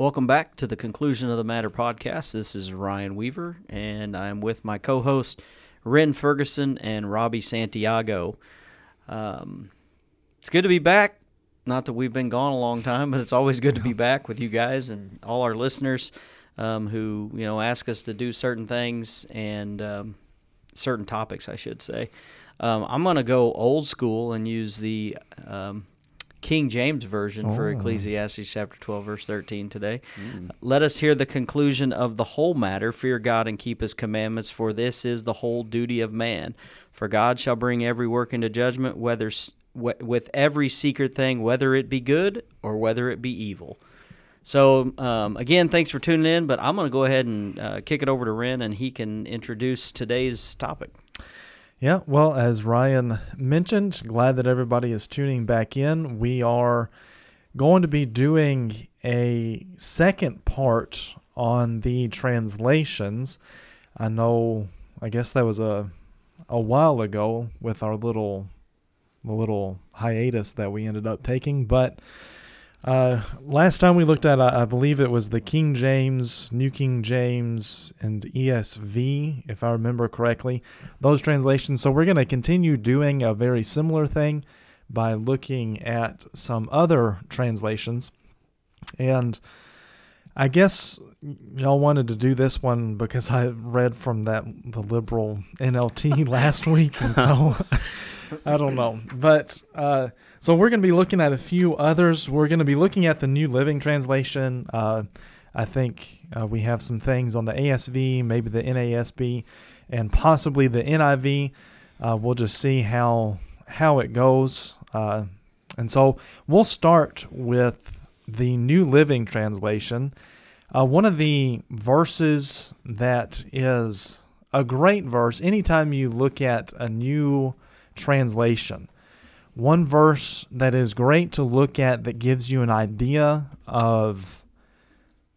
Welcome back to the Conclusion of the Matter podcast. This is Ryan Weaver, and I'm with my co host, Ren Ferguson and Robbie Santiago. Um, it's good to be back. Not that we've been gone a long time, but it's always good to be back with you guys and all our listeners um, who you know ask us to do certain things and um, certain topics, I should say. Um, I'm going to go old school and use the um, King James version for Oh. Ecclesiastes chapter 12, verse 13 today. Let us hear the conclusion of the whole matter. Fear God and keep his commandments, for this is the whole duty of man. For God shall bring every work into judgment, whether with every secret thing, whether it be good or whether it be evil. So, um, again, thanks for tuning in, but I'm going to go ahead and uh, kick it over to Ren, and he can introduce today's topic. Yeah, well, as Ryan mentioned, glad that everybody is tuning back in. We are going to be doing a second part on the translations. I know, I guess that was a a while ago with our little the little hiatus that we ended up taking, but uh, last time we looked at, I, I believe it was the King James, New King James, and ESV, if I remember correctly those translations. So we're going to continue doing a very similar thing by looking at some other translations. And I guess y'all wanted to do this one because I read from that the liberal NLT last week, and so I don't know. But uh, so we're going to be looking at a few others. We're going to be looking at the New Living Translation. Uh, I think uh, we have some things on the ASV, maybe the NASB, and possibly the NIV. Uh, we'll just see how how it goes. Uh, and so we'll start with the New Living Translation. Uh, one of the verses that is a great verse anytime you look at a new translation. One verse that is great to look at that gives you an idea of,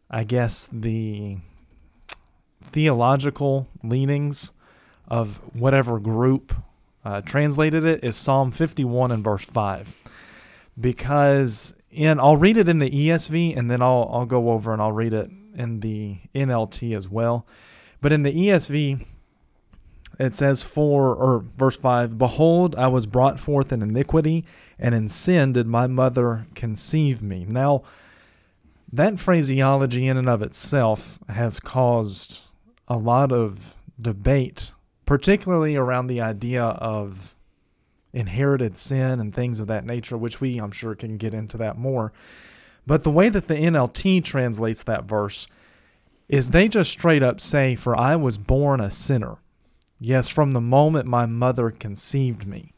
I guess, the theological leanings of whatever group uh, translated it is Psalm 51 and verse 5. Because in I'll read it in the ESV and then I'll I'll go over and I'll read it in the NLT as well. But in the ESV it says for or verse 5 behold I was brought forth in iniquity and in sin did my mother conceive me. Now that phraseology in and of itself has caused a lot of debate particularly around the idea of inherited sin and things of that nature, which we, I'm sure, can get into that more. But the way that the NLT translates that verse is they just straight up say, For I was born a sinner. Yes, from the moment my mother conceived me.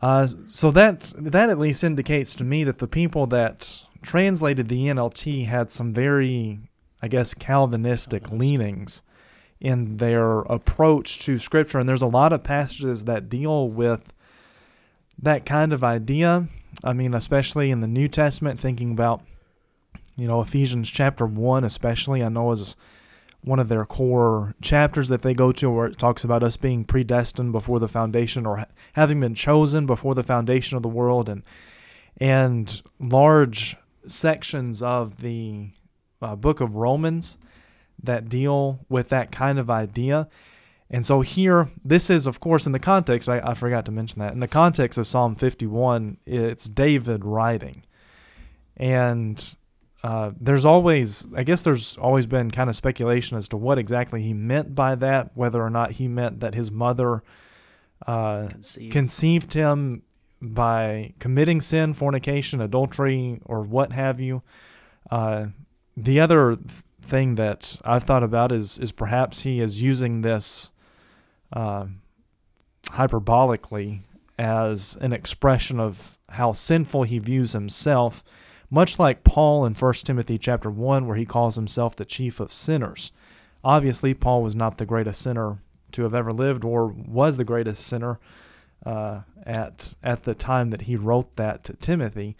Uh, so that that at least indicates to me that the people that translated the NLT had some very, I guess, Calvinistic leanings in their approach to Scripture, and there's a lot of passages that deal with that kind of idea. I mean, especially in the New Testament, thinking about, you know, Ephesians chapter 1, especially, I know is one of their core chapters that they go to where it talks about us being predestined before the foundation or having been chosen before the foundation of the world and and large sections of the uh, book of Romans that deal with that kind of idea. And so here, this is, of course, in the context, I, I forgot to mention that, in the context of Psalm 51, it's David writing. And uh, there's always, I guess there's always been kind of speculation as to what exactly he meant by that, whether or not he meant that his mother uh, Conceive. conceived him by committing sin, fornication, adultery, or what have you. Uh, the other thing that I've thought about is is perhaps he is using this uh, hyperbolically as an expression of how sinful he views himself, much like Paul in 1 Timothy chapter 1 where he calls himself the chief of sinners. Obviously, Paul was not the greatest sinner to have ever lived or was the greatest sinner uh, at at the time that he wrote that to Timothy.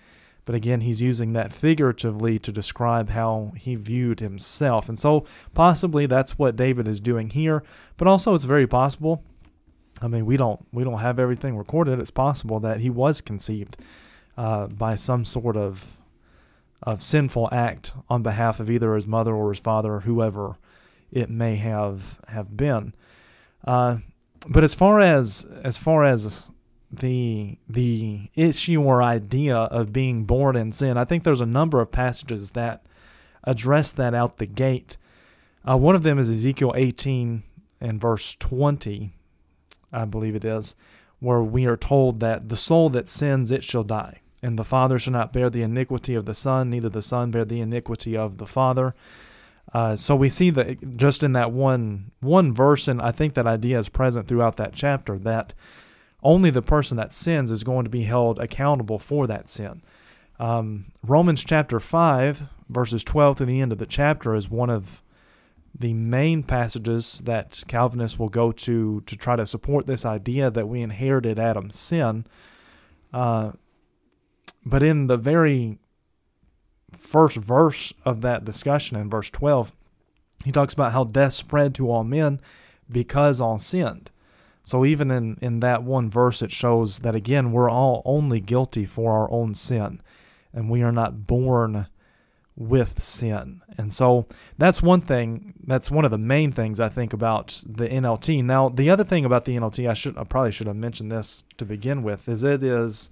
But again, he's using that figuratively to describe how he viewed himself. And so possibly that's what David is doing here. But also it's very possible. I mean, we don't we don't have everything recorded. It's possible that he was conceived uh, by some sort of of sinful act on behalf of either his mother or his father or whoever it may have have been. Uh, but as far as as far as the the issue or idea of being born in sin, I think there's a number of passages that address that out the gate. Uh, one of them is Ezekiel 18 and verse 20, I believe it is, where we are told that the soul that sins it shall die, and the father shall not bear the iniquity of the son, neither the son bear the iniquity of the father. Uh, so we see that just in that one one verse, and I think that idea is present throughout that chapter that only the person that sins is going to be held accountable for that sin. Um, Romans chapter five, verses twelve to the end of the chapter, is one of the main passages that Calvinists will go to to try to support this idea that we inherited Adam's sin. Uh, but in the very first verse of that discussion, in verse 12, he talks about how death spread to all men because all sinned. So even in, in that one verse, it shows that again, we're all only guilty for our own sin, and we are not born with sin. And so that's one thing, that's one of the main things I think about the NLT. Now, the other thing about the NLT, I should I probably should have mentioned this to begin with, is it is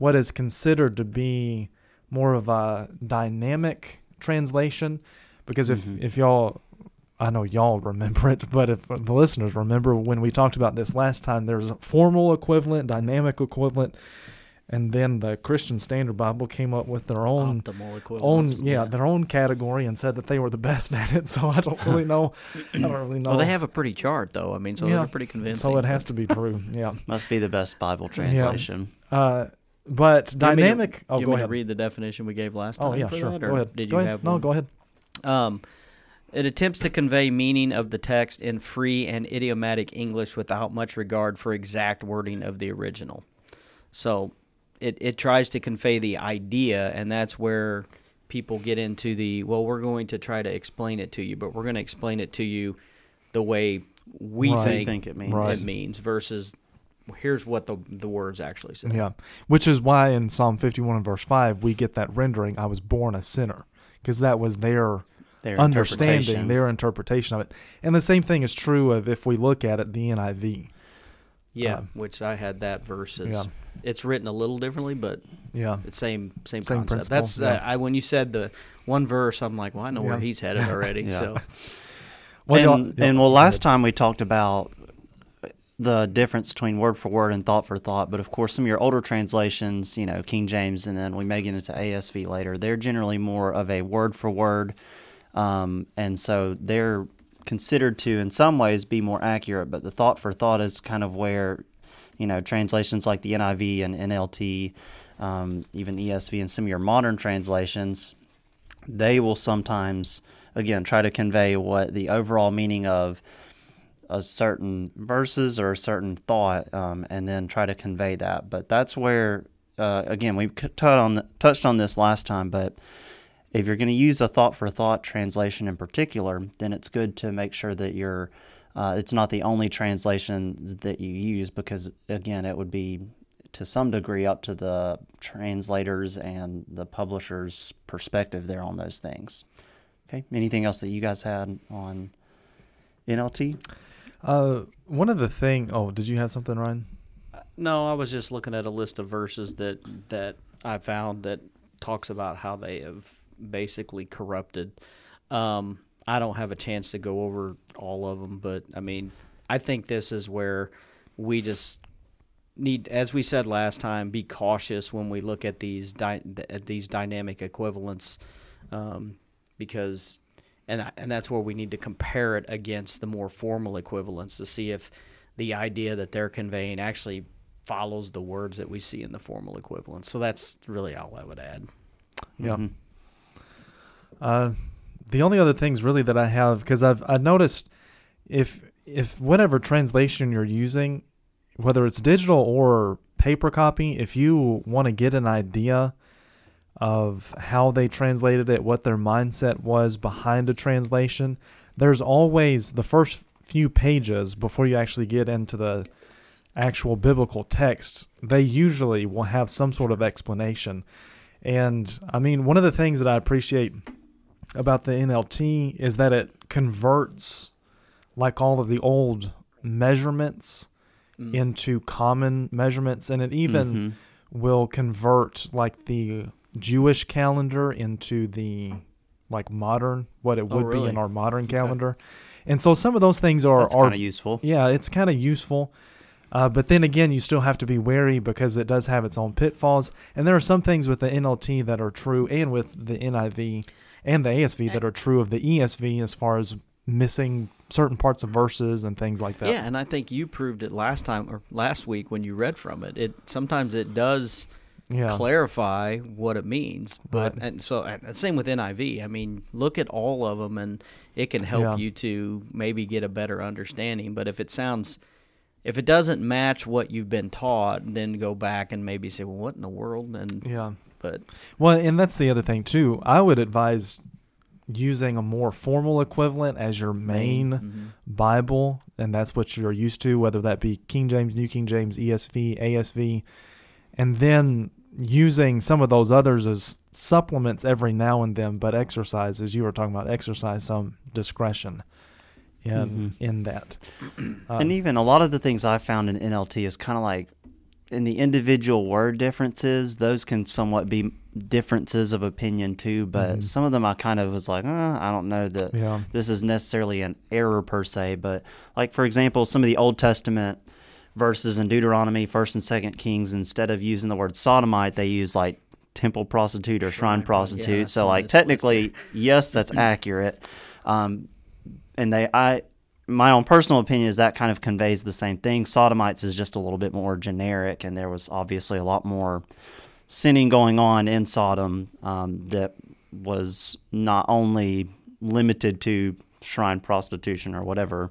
what is considered to be more of a dynamic translation because if Mhm. if y'all I know y'all remember it, but if the listeners remember when we talked about this last time, there's a formal equivalent, dynamic equivalent, and then the Christian Standard Bible came up with their own own equivalence. yeah, their own category and said that they were the best at it. So I don't really know. I don't really know. Well, they have a pretty chart though. I mean, so Yeah. they're pretty convincing. so it has to be true. Yeah. Must be the best Bible translation. Uh, but You to- dynamic. oh, you go want me to ahead. read the definition we gave last time? Oh yeah, for sure. that, Go or ahead. Did go you ahead. have no, one? go ahead. Um, it attempts to convey meaning of the text in free and idiomatic English without much regard for exact wording of the original. So it, it tries to convey the idea, and that's where people get into the well, we're going to try to explain it to you, but we're going to explain it to you the way we Right. think, think it means. Right. it means versus here's what the, the words actually say. Yeah, which is why in Psalm 51 and verse 5 we get that rendering, "I was born a sinner," because that was their Their understanding, their interpretation of it. And the same thing is true of if we look at it, the NIV. Yeah, Um, which I had that verse as Yeah. it's written a little differently, but Yeah, It's same same, Same concept. principle, That's yeah. uh, I when you said the one verse, I'm like, well, I know where he's headed already. Yeah. So Well, and, y'all- and well, last time we talked about the difference between word for word and thought for thought, but of course, some of your older translations, you know, King James, and then we may get into ASV later, they're generally more of a word for word. Um, and so they're considered to, in some ways, be more accurate, but the thought for thought is kind of where, you know, translations like the NIV and NLT, um, even ESV, and some of your modern translations, they will sometimes again try to convey what the overall meaning of a certain verses or a certain thought um, and then try to convey that but that's where uh, again we touched on touched on this last time but if you're going to use a thought for thought translation in particular then it's good to make sure that you're uh, it's not the only translation that you use because again it would be to some degree up to the translators and the publisher's perspective there on those things. Okay. Anything else that you guys had on NLT? Uh, one of the thing. Oh, did you have something, Ryan? no, I was just looking at a list of verses that that I found that talks about how they have basically corrupted. Um, I don't have a chance to go over all of them, but I mean, I think this is where we just need, as we said last time, be cautious when we look at these dy- at these dynamic equivalents, um, because, and I- and that's where we need to compare it against the more formal equivalents to see if the idea that they're conveying actually follows the words that we see in the formal equivalents. So that's really all I would add. Yeah. Mhm. Uh, the only other things really that I have because I've I noticed if if whatever translation you're using, whether it's digital or paper copy, if you want to get an idea of how they translated it, what their mindset was behind a translation, there's always the first few pages before you actually get into the actual biblical text. They usually will have some sort of explanation. And I mean, one of the things that I appreciate about the NLT is that it converts like all of the old measurements Mm. into common measurements and it even Mhm. will convert like the Jewish calendar into the like modern what it Oh, would be in our modern Okay. calendar. And so some of those things are That's are kind of useful. yeah, it's kind of useful. Uh, but then again, you still have to be wary because it does have its own pitfalls. And there are some things with the NLT that are true, and with the NIV and the ASV that are true of the ESV as far as missing certain parts of verses and things like that. Yeah, and I think you proved it last time or last week when you read from it. It sometimes it does Yeah. clarify what it means, but Right. and so and same with NIV. I mean, look at all of them, and it can help Yeah. you to maybe get a better understanding. But if it sounds, if it doesn't match what you've been taught, then go back and maybe say, well, what in the world? And yeah. but Well, and that's the other thing too. I would advise using a more formal equivalent as your main Mhm. Bible, and that's what you're used to, whether that be King James, New King James, ESV, ASV, and then using some of those others as supplements every now and then, but exercise, as you were talking about, exercise some discretion in Mhm. in that. and Um, even a lot of the things I found in NLT is kind of like in the individual word differences, those can somewhat be differences of opinion too. But Mhm. some of them I kind of was like, uh, I don't know that yeah, this is necessarily an error per se. But like for example, some of the Old Testament verses in Deuteronomy, First and Second Kings, instead of using the word sodomite, they use like temple prostitute or shrine, Shrine prost- yeah, prostitute. so like technically, yes, that's accurate. Um, and they, I, my own personal opinion is that kind of conveys the same thing. Sodomites is just a little bit more generic, and there was obviously a lot more sinning going on in Sodom um, that was not only limited to shrine prostitution or whatever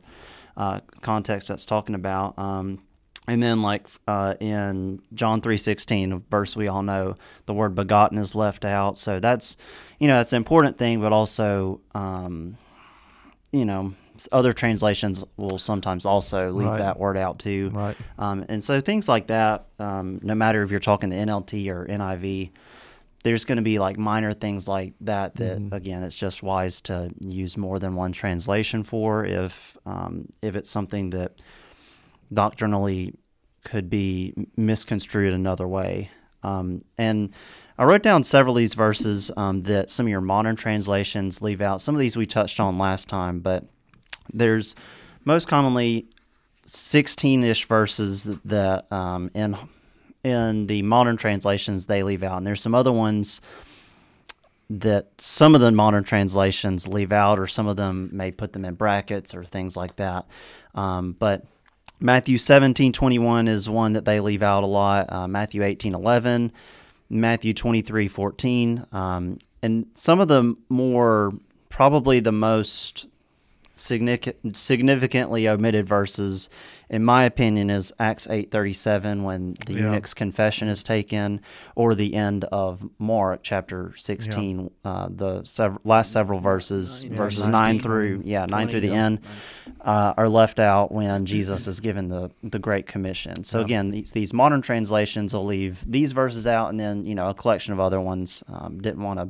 uh, context that's talking about. Um, and then, like uh, in John three sixteen, a verse we all know, the word begotten is left out. So that's, you know, that's an important thing, but also, um, you know, other translations will sometimes also leave Right. that word out too. right. Um, and so things like that, um, no matter if you're talking the NLT or NIV, there's going to be like minor things like that that Mhm. again, it's just wise to use more than one translation for if um, if it's something that doctrinally could be misconstrued another way. Um, and I wrote down several of these verses um, that some of your modern translations leave out. Some of these we touched on last time, but there's most commonly 16-ish verses that um, in in the modern translations they leave out, and there's some other ones that some of the modern translations leave out, or some of them may put them in brackets or things like that. Um, but Matthew 17, 21 is one that they leave out a lot. Uh, Matthew 18, 11, Matthew 23, 14. Um, and some of the more, probably the most significant, significantly omitted verses, in my opinion, is Acts 8:37 when the Yeah. eunuch's confession is taken, or the end of Mark chapter 16, uh, the sev- last several verses, Yeah, verses 19, nine through yeah nine through the yeah. end, uh, are left out when Jesus is given the the Great Commission. So Yeah. again, these these modern translations will leave these verses out, and then you know a collection of other ones. Um, didn't want to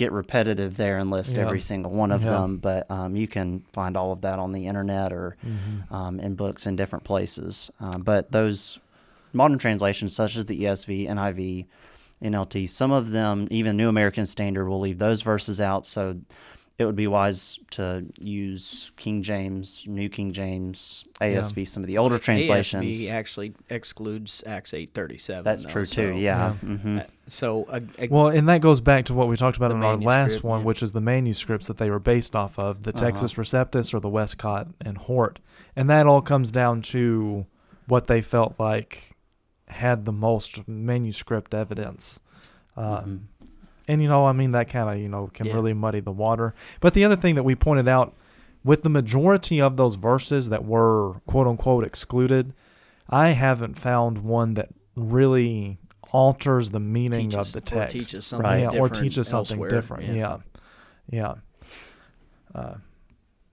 get repetitive there and list Yeah. every single one of Yeah. them, but um, you can find all of that on the internet or Mhm. um, in books in different places. Uh, but those modern translations, such as the ESV, NIV, NLT, some of them, even New American Standard, will leave those verses out. So it would be wise to use King James, New King James, ASV, some of the older translations. ASV actually excludes Acts eight thirty seven. That's true too. Yeah. hmm Uh, So uh, uh, Well, and that goes back to what we talked about in our last one, yeah. which is the manuscripts that they were based off of, the Uh-huh. Textus Receptus or the Westcott and Hort. And that all comes down to what they felt like had the most manuscript evidence. Uh, Mhm. And, you know, I mean, that kind of, you know, can Yeah. really muddy the water. But the other thing that we pointed out with the majority of those verses that were quote unquote excluded, I haven't found one that really alters the meaning teaches, of the or text teaches something Right. yeah, or teaches something elsewhere. different. Yeah, yeah. Uh,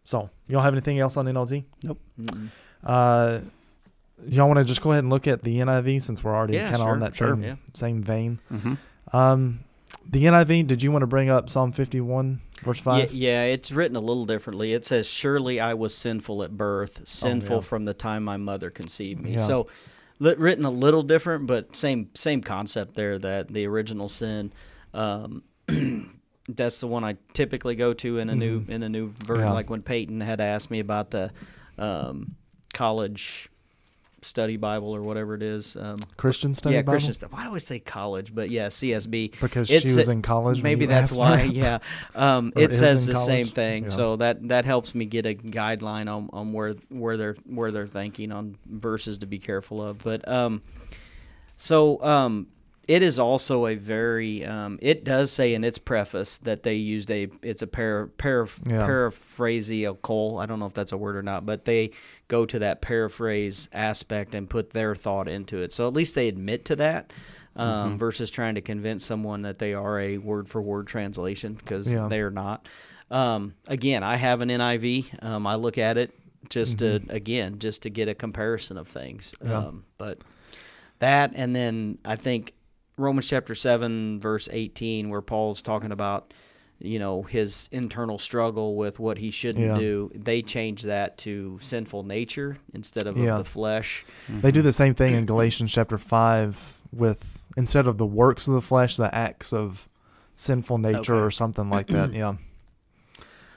so, y'all have anything else on NLT? Mm-mm. Uh, y'all want to just go ahead and look at the NIV since we're already Yeah, kind of on that sure, same yeah. same vein. hmm Um, the NIV. Did you want to bring up Psalm 51 verse five? yeah, it's written a little differently. It says, "Surely I was sinful at birth, sinful Oh, yeah. from the time my mother conceived me." Yeah. So, written a little different, but same same concept there. That the original sin, um, that's the one I typically go to in a new Mhm. in a new version. Yeah. Like when Peyton had asked me about the um, college study Bible or whatever it is. Um, Christian study yeah, Bible? Christian stuff. Why do I say college? But yeah, CSB. because It's she was a- in college. Maybe that's why. her? Yeah, um, it says the same thing, Yeah. so that that helps me get a guideline on, on where where they're where they're thinking on verses to be careful of. But um, so um, it is also a very um, it does say in its preface that they used a it's a para, para, Yeah. paraphrasical. I don't know if that's a word or not, but they go to that paraphrase aspect and put their thought into it. So at least they admit to that. Um, Mm-hmm. Versus trying to convince someone that they are a word for word translation because Yeah. they are not. Um, again, I have an NIV. Um, I look at it just to again just to get a comparison of things. Mm-hmm. Yeah. Um, but that and then I think Romans chapter 7 verse 18 where Paul's talking about you know his internal struggle with what he shouldn't Yeah. do they change that to sinful nature instead of, of the flesh They do the same thing in Galatians chapter five with instead of the works of the flesh, the acts of sinful nature Okay. or something like that. Yeah.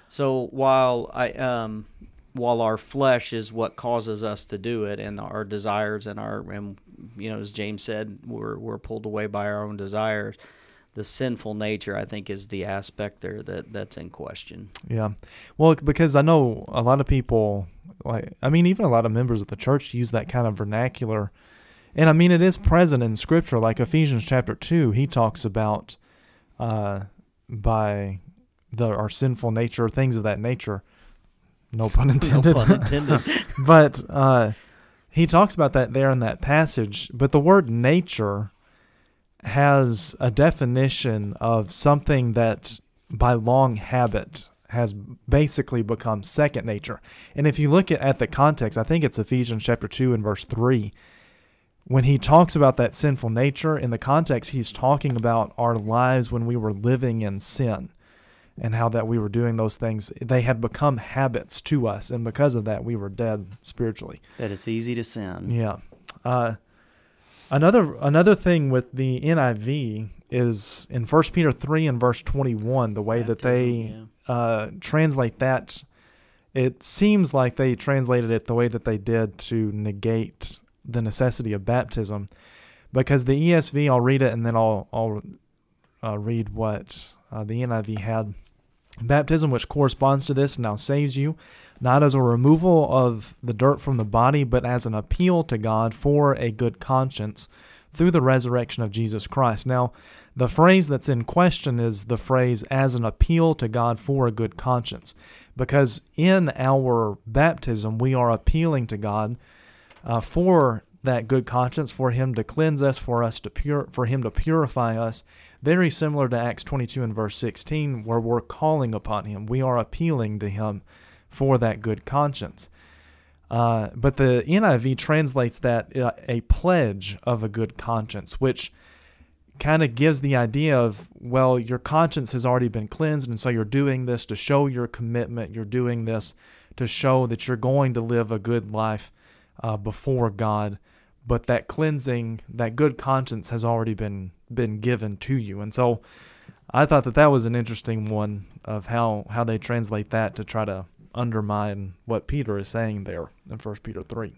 so while I um while our flesh is what causes us to do it and our desires and our and you know as James said we're we're pulled away by our own desires the sinful nature I think is the aspect there that that's in question Yeah. Well, because I know a lot of people, like, I mean, even a lot of members of the church use that kind of vernacular. And I mean, it is present in Scripture. Like Ephesians chapter 2, he talks about uh, by the our sinful nature, things of that nature. No pun intended. no pun intended but uh, he talks about that there in that passage. But the word nature has a definition of something that by long habit has basically become second nature. And if you look at, the context, I think it's Ephesians chapter 2 and verse 3. When he talks about that sinful nature, in the context, he's talking about our lives when we were living in sin and how that we were doing those things. They had become habits to us, and because of that, we were dead spiritually. That it's easy to sin. Yeah. Uh, another another thing with the NIV is in First Peter three and verse twenty one. The way that they Baptism, uh, translate that, it seems like they translated it the way that they did to negate the necessity of baptism, because the ESV, I'll read it and then I'll I'll uh, read what uh, the NIV had. Baptism, which corresponds to this, now saves you, not as a removal of the dirt from the body, but as an appeal to God for a good conscience through the resurrection of Jesus Christ. Now, the phrase that's in question is the phrase as an appeal to God for a good conscience, because in our baptism, we are appealing to God uh, for that good conscience, for Him to cleanse us, for us to pure, for Him to purify us. Very similar to Acts 22 and verse 16, where we're calling upon Him. We are appealing to Him for that good conscience. Uh, but the NIV translates that uh, a pledge of a good conscience, which kind of gives the idea of, well, your conscience has already been cleansed, and so you're doing this to show your commitment. You're doing this to show that you're going to live a good life uh, before God. But that cleansing, that good conscience has already been been given to you, and so I thought that that was an interesting one of how how they translate that to try to undermine what Peter is saying there in First Peter three.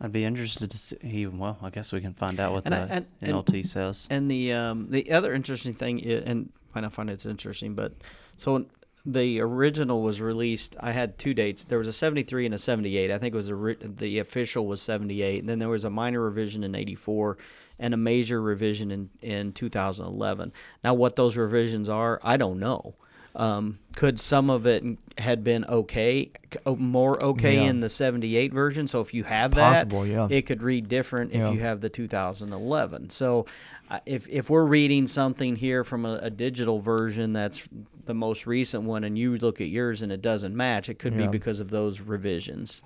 I'd be interested to see. Well, I guess we can find out what And the and- and- NLT says. And the um, the other interesting thing, is, and might not find it's interesting, but so the original was released. I had two dates. There was a 73 and a 78. I think it was a, the official was 78, and then there was a minor revision in 84 and a major revision in in 2011. Now, what those revisions are, I don't know. Um, could some of it had been okay, oh, more okay Yeah. in the 78 version? So if you have possible, that, yeah. it could read different if Yeah. you have the 2011. So uh, if if we're reading something here from a, a digital version that's the most recent one, and you look at yours and it doesn't match, it could Yeah. be because of those revisions.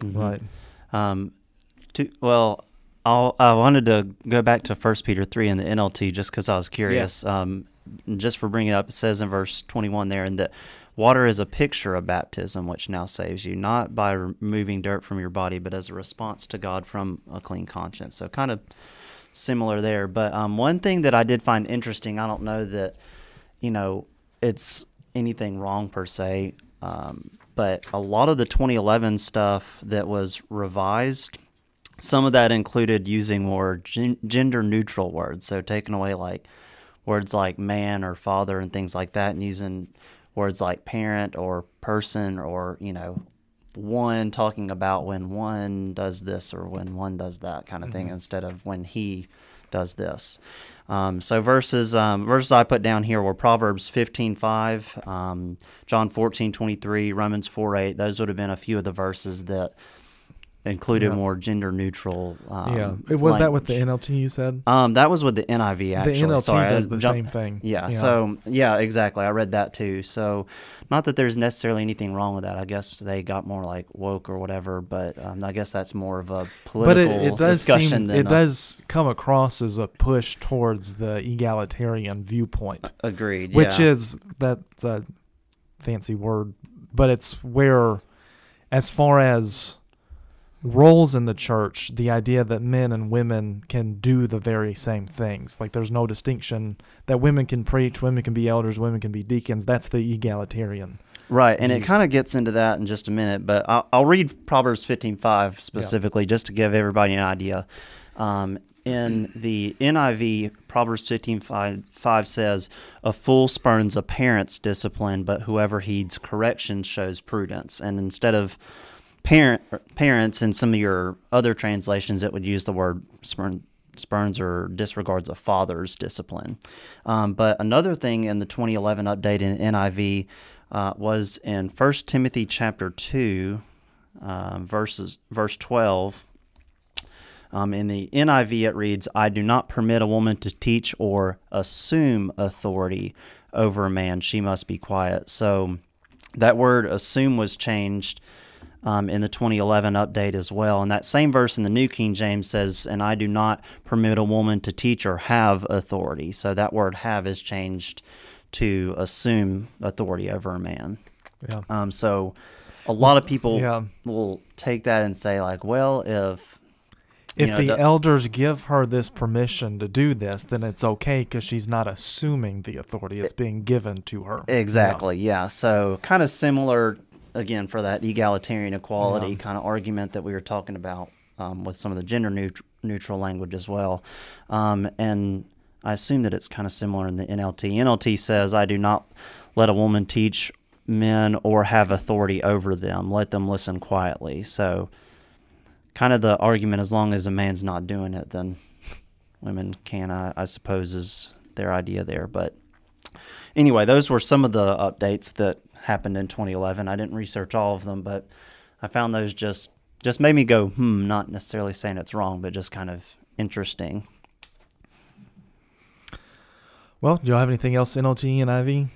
Mhm. Right. Um, to, well, I'll, I wanted to go back to First Peter three in the NLT just because I was curious. Um, just for bringing it up, it says in verse twenty one there, and that water is a picture of baptism, which now saves you, not by removing dirt from your body, but as a response to God from a clean conscience. So kind of similar there. But um, one thing that I did find interesting, I don't know that you know it's anything wrong per se. Um, but a lot of the 2011 stuff that was revised, some of that included using more gen- gender neutral words. So taking away like words like man or father and things like that, and using words like parent or person or, you know, one talking about when one does this or when one does that kind of thing mm-hmm. instead of when he does this. Um, so verses um, verses I put down here were Proverbs 15:5, um, John 14:23, Romans 4:8. Those would have been a few of the verses that included yeah. more gender neutral. Um, yeah, it was language. that with the NLT you said. Um, that was with the NIV. Actually, the NLT Sorry, does the same thing. Yeah, yeah, So yeah, exactly. I read that too. So not that there's necessarily anything wrong with that. I guess they got more like woke or whatever, but um, I guess that's more of a political but it, it does discussion. Seem, it a, does come across as a push towards the egalitarian viewpoint. Agreed. Which yeah. is that's a fancy word, but it's where, as far as roles in the church, the idea that men and women can do the very same things. Like there's no distinction that women can preach, women can be elders, women can be deacons. That's the egalitarian. Right, and it kind of gets into that in just a minute, but I'll, I'll read Proverbs 15:5 specifically yeah. just to give everybody an idea. Um, in the NIV, Proverbs 15:5 5 says, "A fool spurns a parent's discipline, but whoever heeds correction shows prudence." And instead of parent parents in some of your other translations that would use the word spurn, spurns or disregards a father's discipline. Um, but another thing in the 2011 update in NIV uh, was in 1 Timothy chapter 2, uh, verses verse 12. Um, in the NIV, it reads, I do not permit a woman to teach or assume authority over a man. She must be quiet. So that word assume was changed um, in the 2011 update as well. And that same verse in the New King James says, And I do not permit a woman to teach or have authority. So that word have is changed to assume authority over a man. Yeah. Um, so a lot of people yeah. will take that and say, like, well, if if know, the, the, elders give her this permission to do this, then it's okay because she's not assuming the authority; it's being given to her. Exactly. Yeah. yeah. So kind of similar again for that egalitarian equality yeah. kind of argument that we were talking about um, with some of the gender neut- neutral language as well. Um, and I assume that it's kind of similar in the NLT. NLT says, I do not let a woman teach men or have authority over them. Let them listen quietly. So, kind of the argument as long as a man's not doing it, then women can, I, I suppose, is their idea there. But anyway, those were some of the updates that happened in 2011. I didn't research all of them, but I found those just just made me go, hmm, not necessarily saying it's wrong, but just kind of interesting. Well, do y'all have anything else in NLT and IV?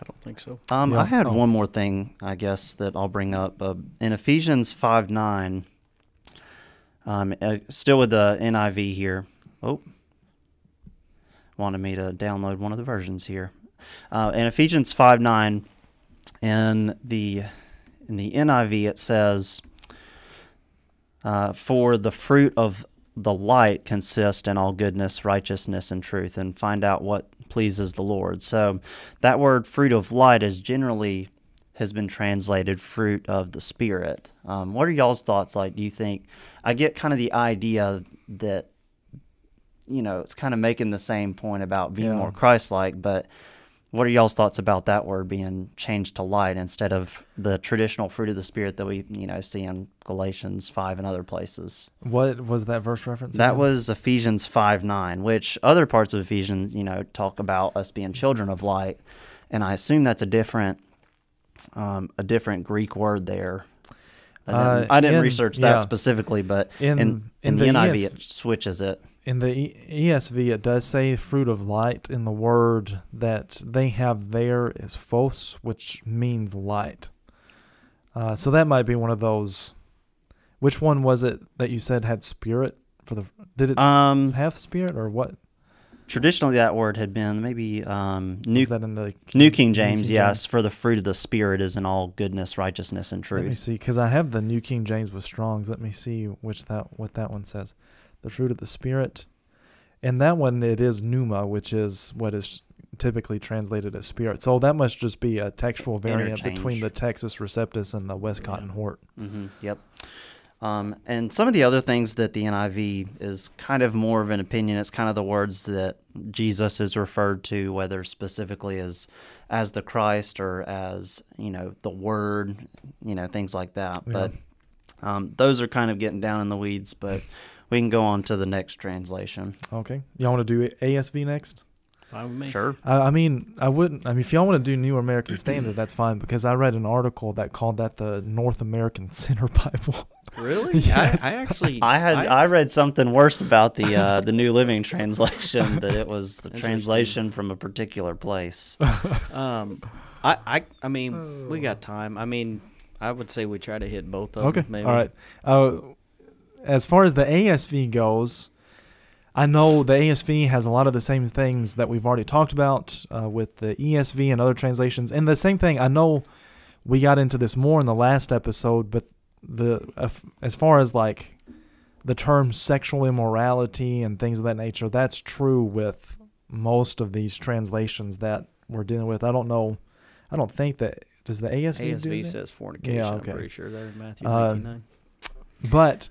I don't think so. Um, yeah. I had oh. one more thing, I guess, that I'll bring up. Uh, in Ephesians 5 9, um, uh, still with the NIV here. Oh, wanted me to download one of the versions here. Uh, in Ephesians 5 9, in the in the NIV it says, uh, "For the fruit of the light consist in all goodness, righteousness, and truth," and find out what pleases the Lord. So that word "fruit of light" is generally has been translated "fruit of the Spirit." Um, what are y'all's thoughts? Like, do you think I get kind of the idea that you know it's kind of making the same point about being yeah. more Christ-like, but what are y'all's thoughts about that word being changed to light instead of the traditional fruit of the spirit that we, you know, see in Galatians five and other places? What was that verse reference? That again? was Ephesians five nine, which other parts of Ephesians, you know, talk about us being children of light, and I assume that's a different, um, a different Greek word there. I didn't, uh, I didn't in, research that yeah. specifically, but in in, in, in the, the NIV it switches it in the ESV, it does say fruit of light, and the word that they have there is phos, which means light. Uh, so that might be one of those. Which one was it that you said had spirit for the did it Um, have spirit or what? Traditionally, that word had been maybe um, New Is that in the New King James. King yes, for the fruit of the spirit is in all goodness, righteousness, and truth. Let me see, because I have the New King James with Strong's. Let me see which that what that one says. The fruit of the spirit, and that one it is pneuma, which is what is typically translated as spirit. So that must just be a textual variant between the Textus Receptus and the Westcott and Hort. Mm-hmm. Yep. Um, and some of the other things that the NIV is kind of more of an opinion. It's kind of the words that Jesus is referred to, whether specifically as as the Christ or as you know the Word, you know things like that. Yeah. But um, those are kind of getting down in the weeds. But we can go on to the next translation. Okay, y'all want to do ASV next? Fine with me. Sure. I, I mean, I wouldn't. I mean, if y'all want to do New American Standard, that's fine because I read an article that called that the North American Center Bible. Really? Yes. I, I actually. I had I, read something worse about the uh, the New Living Translation that it was the translation from a particular place. Um, I, I, I mean, we got time. I mean, I would say we try to hit both of Okay. them. Maybe. All right. Uh, as far as the ASV goes, I know the ASV has a lot of the same things that we've already talked about uh, with the ESV and other translations. And the same thing, I know we got into this more in the last episode, but the uh, as far as like the term sexual immorality and things of that nature, that's true with most of these translations that we're dealing with. I don't know. I don't think that does the ASV, do ASV that? says fornication. Yeah, okay. I'm pretty sure there in Matthew Uh, 19:9. But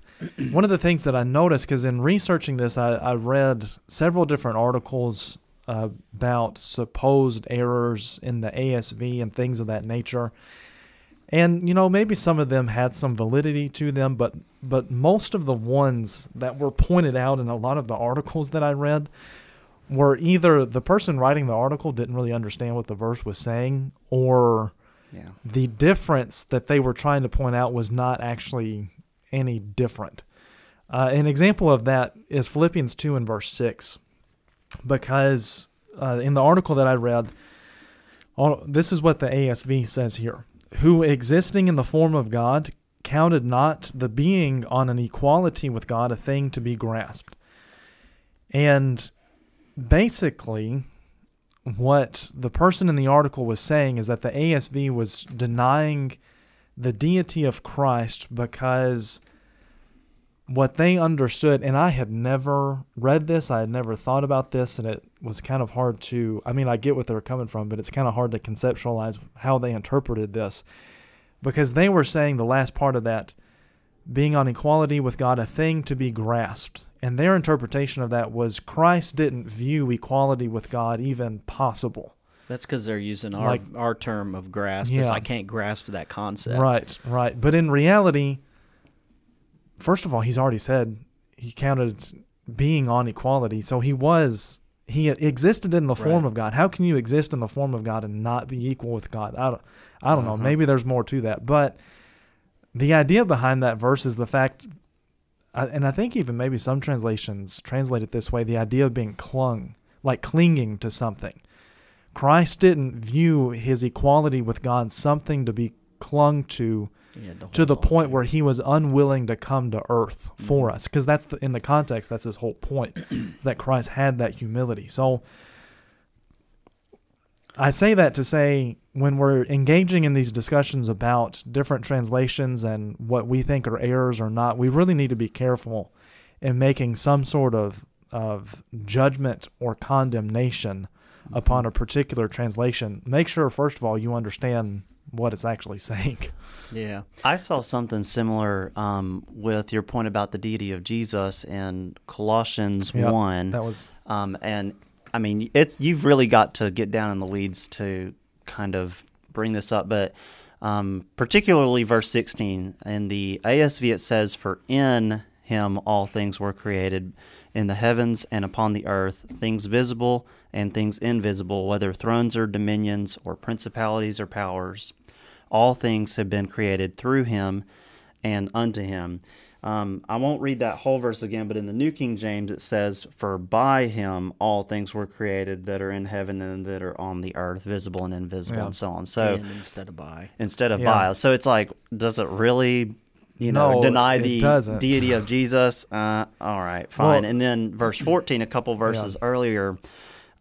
one of the things that I noticed, because in researching this, I, I read several different articles uh, about supposed errors in the ASV and things of that nature. And you know, maybe some of them had some validity to them, but but most of the ones that were pointed out in a lot of the articles that I read were either the person writing the article didn't really understand what the verse was saying, or Yeah. the difference that they were trying to point out was not actually any different. Uh, an example of that is Philippians 2 and verse 6. Because uh, in the article that I read, all, this is what the ASV says here Who existing in the form of God counted not the being on an equality with God a thing to be grasped. And basically, what the person in the article was saying is that the ASV was denying the deity of Christ because what they understood, and I had never read this, I had never thought about this, and it was kind of hard to. I mean, I get what they're coming from, but it's kind of hard to conceptualize how they interpreted this because they were saying the last part of that being on equality with God, a thing to be grasped. And their interpretation of that was Christ didn't view equality with God even possible. That's because they're using our Like- our term of grasp. Yeah. I can't grasp that concept. Right, right. But in reality, first of all, he's already said he counted being on equality. So he was, he existed in the form Right. of God. How can you exist in the form of God and not be equal with God? I don't, I don't know. Uh-huh. Maybe there's more to that. But the idea behind that verse is the fact, and I think even maybe some translations translate it this way the idea of being clung, like clinging to something. Christ didn't view his equality with God something to be clung to to the point to. where he was unwilling to come to earth for Mhm. us because that's the, in the context that's his whole point is that christ had that humility so i say that to say when we're engaging in these discussions about different translations and what we think are errors or not we really need to be careful in making some sort of of judgment or condemnation upon a particular translation make sure first of all you understand what it's actually saying Yeah. I saw something similar um, with your point about the deity of Jesus in Colossians Yeah, one. that was Um, and I mean, it's you've really got to get down in the weeds to kind of bring this up, but um, particularly verse 16 in the ASV it says, "For in him all things were created, in the heavens and upon the earth, things visible and things invisible, whether thrones or dominions or principalities or powers." All things have been created through him and unto him. Um, I won't read that whole verse again, but in the New King James it says, For by him all things were created that are in heaven and that are on the earth, visible and invisible, Yeah. and so on. So and instead of by. instead of Yeah. by. So it's like, does it really you know, No, deny the doesn't. deity of Jesus. Uh, all right, Well- fine. and then verse 14, a couple verses earlier,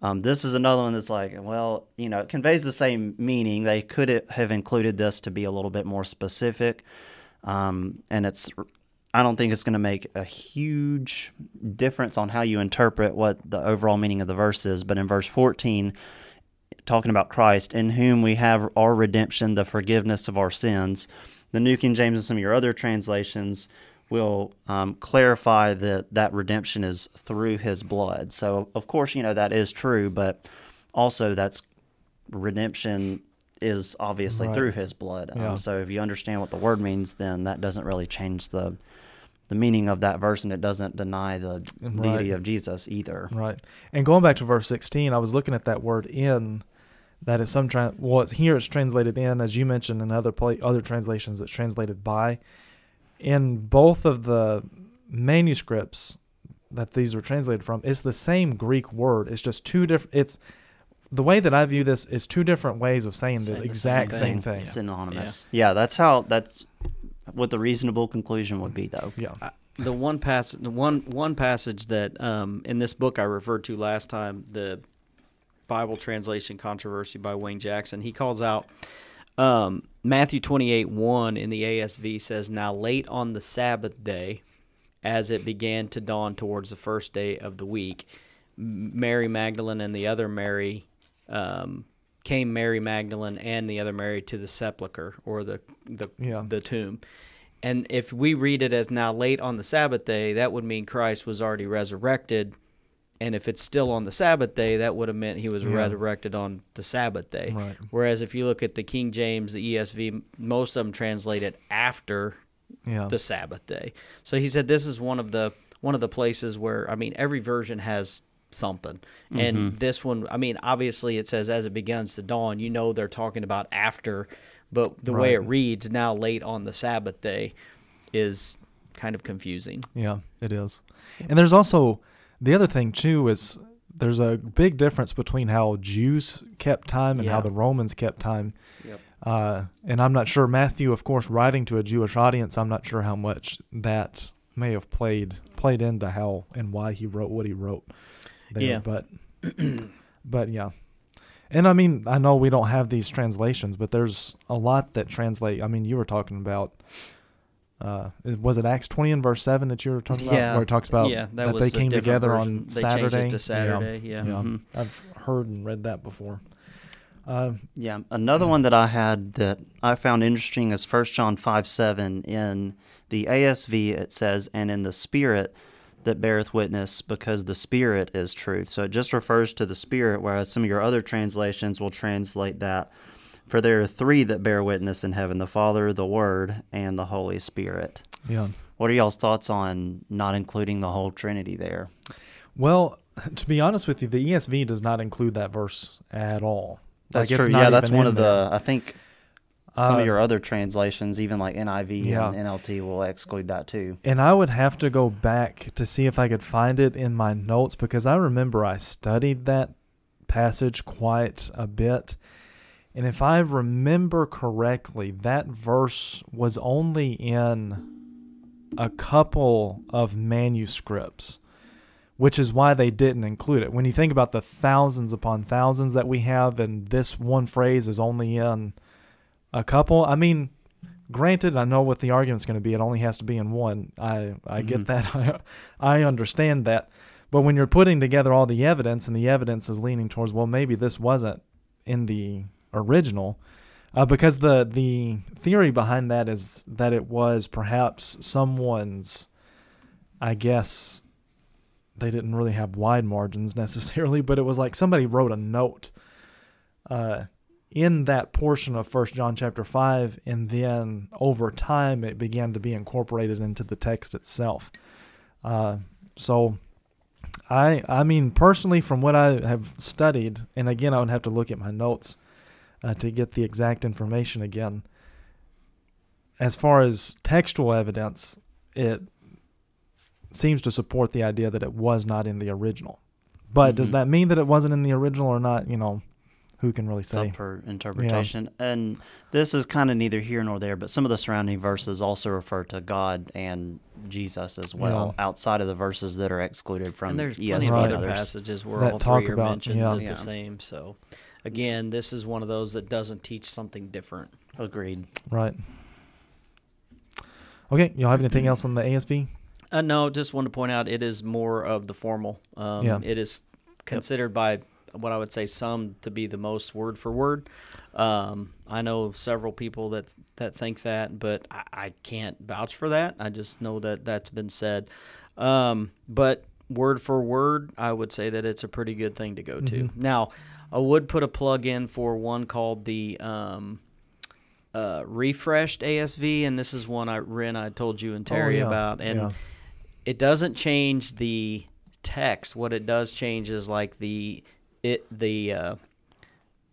um, this is another one that's like, well, you know, it conveys the same meaning. They could have included this to be a little bit more specific. Um, and it's, I don't think it's going to make a huge difference on how you interpret what the overall meaning of the verse is. But in verse 14, talking about Christ, in whom we have our redemption, the forgiveness of our sins. The New King James and some of your other translations will um, clarify that that redemption is through His blood. So, of course, you know that is true, but also that's redemption is obviously Right. through His blood. Yeah. Um, so, if you understand what the word means, then that doesn't really change the the meaning of that verse, and it doesn't deny the Right. deity of Jesus either. Right. And going back to verse 16, I was looking at that word in that is some tra- well it's, here it's translated in as you mentioned in other pla- other translations it's translated by in both of the manuscripts that these were translated from it's the same Greek word it's just two different it's the way that I view this is two different ways of saying Saying the the exact same same thing. thing. synonymous. Yeah. that's how that's what the reasonable conclusion would be, though. Yeah. the one pass the one one passage that um, in this book I referred to last time, the Bible translation controversy by Wayne Jackson, he calls out um, Matthew twenty eight one in the ASV says, "Now late on the Sabbath day, as it began to dawn towards the first day of the week, Mary Magdalene and the other Mary." Um, came Mary Magdalene and the other Mary to the sepulcher or the the Yeah. the tomb. And if we read it as now late on the Sabbath day, that would mean Christ was already resurrected. And if it's still on the Sabbath day, that would have meant he was Yeah. resurrected on the Sabbath day. Right. Whereas if you look at the King James, the ESV, most of them translate it after Yeah. the Sabbath day. So he said this is one of the one of the places where I mean every version has something. And mm-hmm. this one, I mean obviously it says as it begins to dawn, you know they're talking about after, but the way it reads now late on the Sabbath day is kind of confusing. Yeah, it is. And there's also the other thing too is there's a big difference between how Jews kept time and how the Romans kept time. Yep. Uh, and I'm not sure Matthew, of course, writing to a Jewish audience. I'm not sure how much that may have played played into how and why he wrote what he wrote. There. Yeah. But but yeah. And I mean, I know we don't have these translations, but there's a lot that translate. I mean, you were talking about. Uh, was it Acts 20 and verse 7 that you were talking about? Yeah. Where it talks about yeah, that, that, they came together version. on they Saturday. changed it to Saturday. Yeah. Yeah. Mhm. I've heard and read that before. Uh, Yeah, another one that I had that I found interesting is 1 John 5 7. In the ASV, it says, And in the Spirit that beareth witness, because the Spirit is truth. So it just refers to the Spirit, whereas some of your other translations will translate that. For there are three that bear witness in heaven the Father, the Word, and the Holy Spirit. yeah. What are y'all's thoughts on not including the whole Trinity there? Well, to be honest with you, the ESV does not include that verse at all. That's Like, true. Yeah, that's one of there. the, I think some Uh, of your other translations, even like NIV Yeah. and NLT, will exclude that too. And I would have to go back to see if I could find it in my notes because I remember I studied that passage quite a bit. And if I remember correctly, that verse was only in a couple of manuscripts, which is why they didn't include it. When you think about the thousands upon thousands that we have, and this one phrase is only in a couple, I mean, granted, I know what the argument's going to be. It only has to be in one. I I Mhm. get that. I, I understand that. But when you're putting together all the evidence, and the evidence is leaning towards, well, maybe this wasn't in the original, uh, because the the theory behind that is that it was perhaps someone's, I guess, they didn't really have wide margins necessarily, but it was like somebody wrote a note. Uh, in that portion of First John chapter five, and then over time it began to be incorporated into the text itself. Uh, so, I I mean personally, from what I have studied, and again I would have to look at my notes uh, to get the exact information again. As far as textual evidence, it seems to support the idea that it was not in the original. But does Mhm. that mean that it wasn't in the original or not? You know, who can really It's say? up for interpretation. And this is kind of neither here nor there, but some of the surrounding verses also refer to God and Jesus as well, Yeah. outside of the verses that are excluded from and there's ESV plenty of Right. other others. passages where That all talk three are about- mentioned yeah. the same. So, again, this is one of those that doesn't teach something different. Agreed. Right. Okay, y'all have anything else on the ASV? Uh, no, just want to point out it is more of the formal. Um, Yeah. It is considered by what I would say some to be the most word for word. Um, I know several people that that think that, but I, I can't vouch for that. I just know that that's been said. Um, but word for word, I would say that it's a pretty good thing to go to. Mhm. Now, I would put a plug in for one called the um, uh, refreshed ASV, and this is one I Ren I told you and Terry Oh, yeah. about, and Yeah. it doesn't change the text. What it does change is like the it the uh,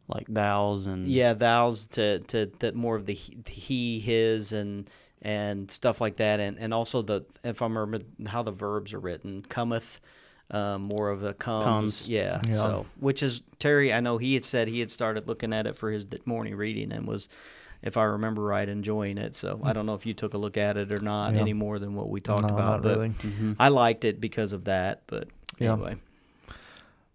Like thous and yeah thous to to that more of the he, he his and and stuff like that, and and also the if I remember how the verbs are written cometh. Um, more of a comes, Comes. Yeah, Yeah. So, which is Terry? I know he had said he had started looking at it for his morning reading and was, if I remember right, enjoying it. So I don't know if you took a look at it or not Yeah. any more than what we talked No, about. not but really. Mhm. I liked it because of that, but Yeah. anyway.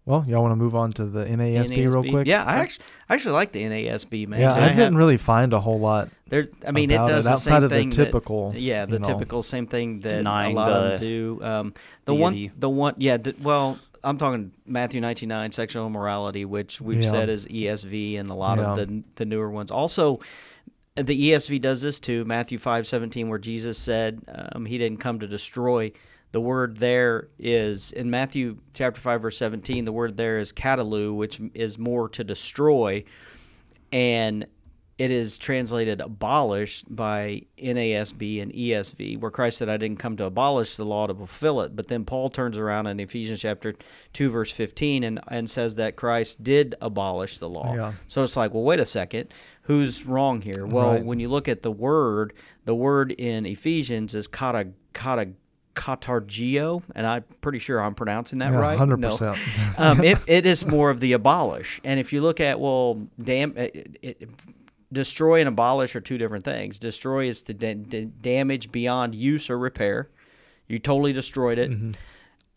Well, y'all want to move on to the NASB, real NASB. quick? Yeah, I actually, I actually like the NASB man. yeah, too. I, didn't really find a whole lot. There, I mean, it does it the outside same of the thing. that- typical, yeah, the you know. typical same thing that Denying a lot of them do. Um, the one, the one, yeah. d- Well, I'm talking Matthew 19:9, sexual immorality, which we've Yeah. said is ESV and a lot of the the newer ones. Also, the ESV does this too. Matthew 5:17, where Jesus said um, he didn't come to destroy. The word there is in Matthew chapter 5 verse 17. The word there is catalu, which is more to destroy, and it is translated abolished by NASB and ESV, where Christ said, I didn't come to abolish the law to fulfill it. But then Paul turns around in Ephesians chapter 2, verse 15, and, and says that Christ did abolish the law. Yeah. So it's like, well, wait a second. Who's wrong here? Well, Right. when you look at the word, the word in Ephesians is kata, kata, katargio, and I'm pretty sure I'm pronouncing that Yeah, right. 100%. No. um, it, it is more of the abolish. And if you look at, well, damn, it, it, destroy and abolish are two different things. Destroy is the da- da- damage beyond use or repair. You totally destroyed it. Mm-hmm.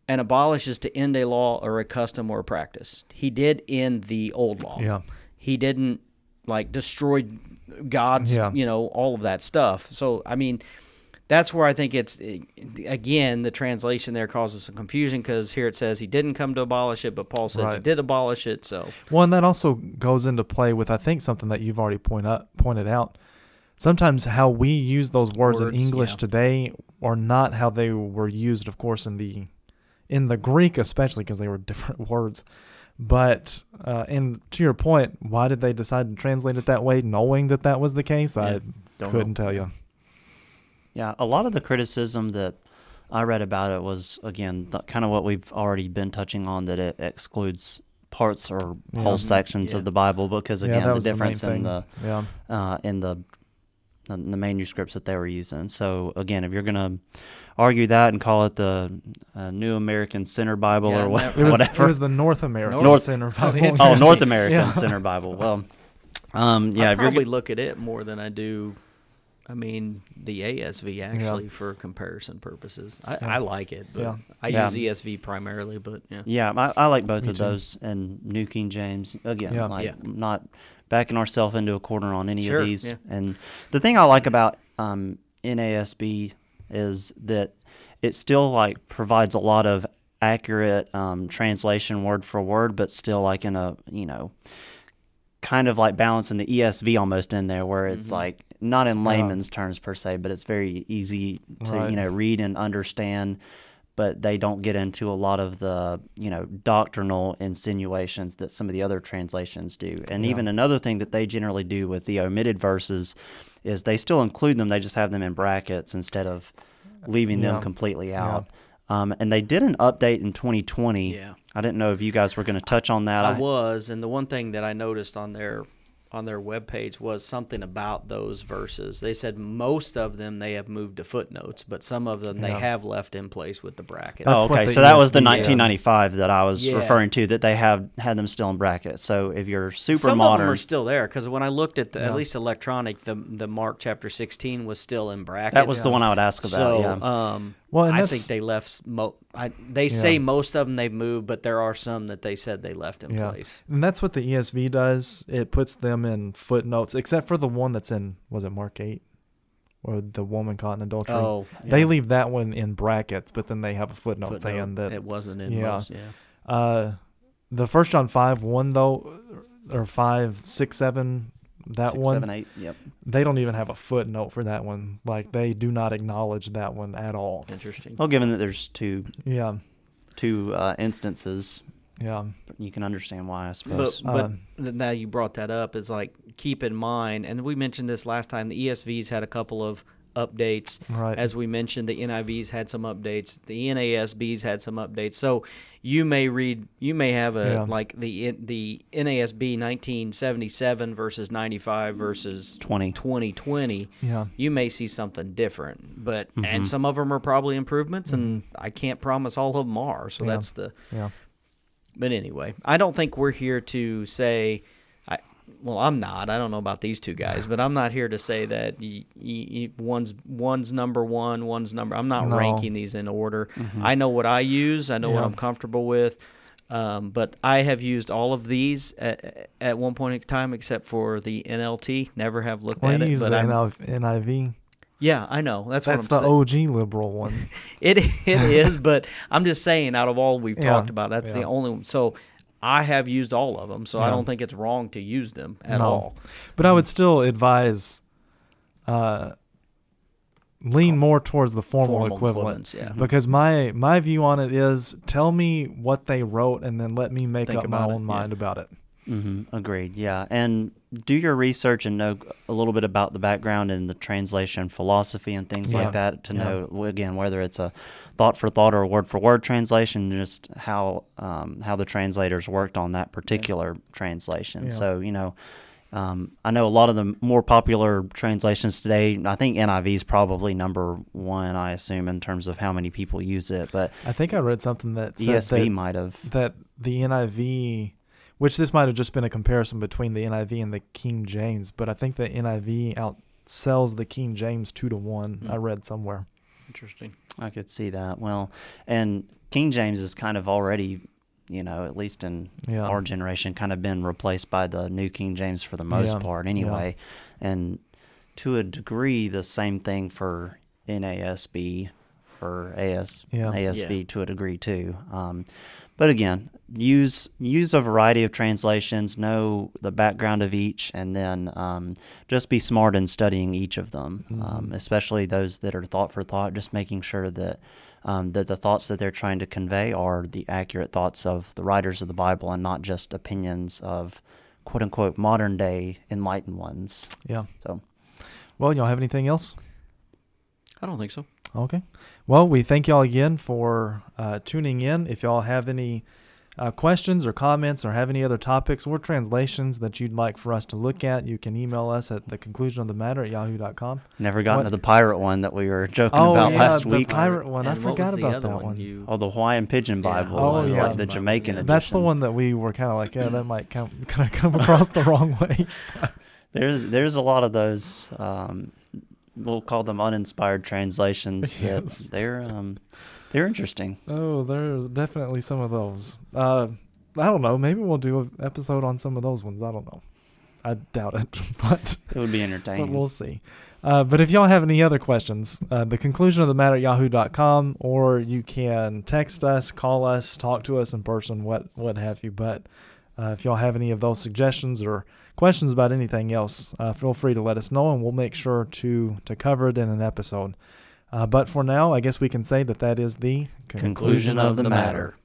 And abolish is to end a law or a custom or a practice. He did end the old law. Yeah. He didn't like destroy God's, Yeah. you know, all of that stuff. So, I mean, that's where I think it's again the translation there causes some confusion because here it says he didn't come to abolish it, but Paul says he did abolish it. So Well, and that also goes into play with I think something that you've already point up, pointed out. Sometimes how we use those words, Words, in English yeah. today are not how they were used, of course, in the in the Greek, especially because they were different words. But uh, and to your point, why did they decide to translate it that way, knowing that that was the case? I Yeah, don't couldn't know. tell you. Yeah, a lot of the criticism that I read about it was again the, kind of what we've already been touching on that it excludes parts or Yeah. whole sections Yeah. of the Bible because again that the was the difference in the yeah, uh, in the the the manuscripts that they were using. So again, if you're gonna argue that and call it the uh, New American Center Bible Yeah, or wha- that- it was, whatever, it was the North American North- Center Oh, Bible. oh. North American Yeah. Center Bible. Well, um, yeah, I if you're probably look at it more than I do. I mean, the ASV actually for comparison purposes. I, Yeah. I like it, but Yeah. I Yeah. use ESV primarily. But yeah, Yeah, I, I like both Me of too. those and New King James. Again, Yeah. like Yeah. not backing ourselves into a corner on any Sure, of these. yeah. And the thing I like about um, NASB is that it still like provides a lot of accurate um, translation word for word, but still like in a you know kind of like balancing the ESV almost in there, where it's Mhm. like not in Yeah. layman's terms per se, but it's very easy to Right. you know read and understand but they don't get into a lot of the you know doctrinal insinuations that some of the other translations do and Yeah. even another thing that they generally do with the omitted verses is they still include them they just have them in brackets instead of leaving them Yeah. completely Yeah. out um, and they did an update in 2020 yeah. i didn't know if you guys were going to touch on that I was, and the one thing that I noticed on their on their webpage was something about those verses. They said most of them they have moved to footnotes, but some of them they Yeah. have left in place with the brackets. Oh, okay. So that was the ESV 1995 that I was Yeah. referring to. That they have had them still in brackets. So if you're super Some of modern, them are still there because when I looked at the, Yeah. at least electronic, the the Mark chapter 16 was still in brackets. that was the one I would ask about. so. yeah. Um, Well, I think they left. s- Mo- I, they say most of them they've moved, but there are some that they said they left in Yeah. place. And that's what the ESV does. It puts them in footnotes, except for the one that's in was it Mark eight, or the woman caught in adultery. Oh, They leave that one in brackets, but then they have a footnote, Footnote, saying that it wasn't in yeah. most. Yeah. uh, the First John five one though, or five six seven, that Six, one seven, eight. Yep. they don't even have a footnote for that one. Like they do not acknowledge that one at all. Interesting. Well, given that there's two Yeah, two uh, instances, yeah. you can understand why, I But suppose. but Um, now you brought that up is like keep in mind, and we mentioned this last time. The ESV's had a couple of updates. Right. As we mentioned, the NIV's had some updates. The NASB's had some updates. So you may read, you may have a Yeah. like the the NASB 1977 versus 95 versus 20. 2020. yeah. You may see something different, but Mhm. and some of them are probably improvements, and I can't promise all of them are. So Yeah. that's the Yeah. But anyway, I don't think we're here to say. I well, I'm not. I don't know about these two guys, but I'm not here to say that y- y- one's one's number one, one's number. I'm not No. ranking these in order. I know what I use. I know what I'm comfortable with. Um, but I have used all of these at, at one point in time, except for the NLT. Never have looked Well, at you it, use but the I'm, NIV. Yeah, I know. That's, That's what the I'm saying. OG liberal one. It it is, but I'm just saying, out of all we've Yeah, talked about, that's the only one. So I have used all of them, so I don't think it's wrong to use them at No. all. But I would still advise uh, lean more towards the formal, equivalent. equivalents, yeah. Because my my view on it is tell me what they wrote and then let me make Think up my about it, own yeah. mind about it. hmm Agreed. Yeah, and do your research and know a little bit about the background and the translation philosophy and things Yeah. like that to Yeah. know again whether it's a thought for thought or a word for word translation, just how um, how the translators worked on that particular translation. Yeah. So you know. Um, I know a lot of the more popular translations today. I think NIV is probably number one. I assume in terms of how many people use it, but I think I read something that said ESV might have. that the NIV, which this might have just been a comparison between the NIV and the King James, but I think the NIV outsells the King James two to one. Hmm. I read somewhere. Interesting. I could see that. Well, and King James is kind of already, you know, at least in Yeah. our generation, kind of been replaced by the New King James for the most Yeah, part, yeah. anyway. And to a degree, the same thing for NASB or AS, Yeah. ASV Yeah. to a degree too. Um, but again, use use a variety of translations, know the background of each, and then um, just be smart in studying each of them, um, Mhm. especially those that are thought for thought. Just making sure that um, that the thoughts that they're trying to convey are the accurate thoughts of the writers of the Bible, and not just opinions of quote unquote modern day enlightened ones. Yeah. So Well, y'all have anything else? I don't think so. Okay. Well, we thank y'all again for uh, tuning in. If y'all have any uh, questions or comments or have any other topics or translations that you'd like for us to look at, you can email us at the conclusion of the matter at yahoo.com. never gotten What- to the pirate one that we were joking Oh, about yeah, last the week. pirate one. I And what forgot the about that one. You, Oh, the Hawaiian Pidgin Yeah. Bible, Oh, uh, yeah. like the Jamaican yeah. edition. That's the one that we were kind of like, yeah, that might come, kind of come across the wrong way. There's there's a lot of those. Um, we'll call them uninspired translations. That Yes. they're um, they're interesting. Oh, there's definitely some of those. Uh, I don't know. Maybe we'll do an episode on some of those ones. I don't know. I doubt it, but It would be but entertaining. we'll see. Uh, but if y'all have any other questions, uh, the conclusion of the matter at yahoo.com, or you can text us, call us, talk to us in person, what what have you. But uh, if y'all have any of those suggestions or questions about anything else, uh, feel free to let us know, and we'll make sure to to cover it in an episode. Uh, but for now, I guess we can say that that is the Conclusion of the matter.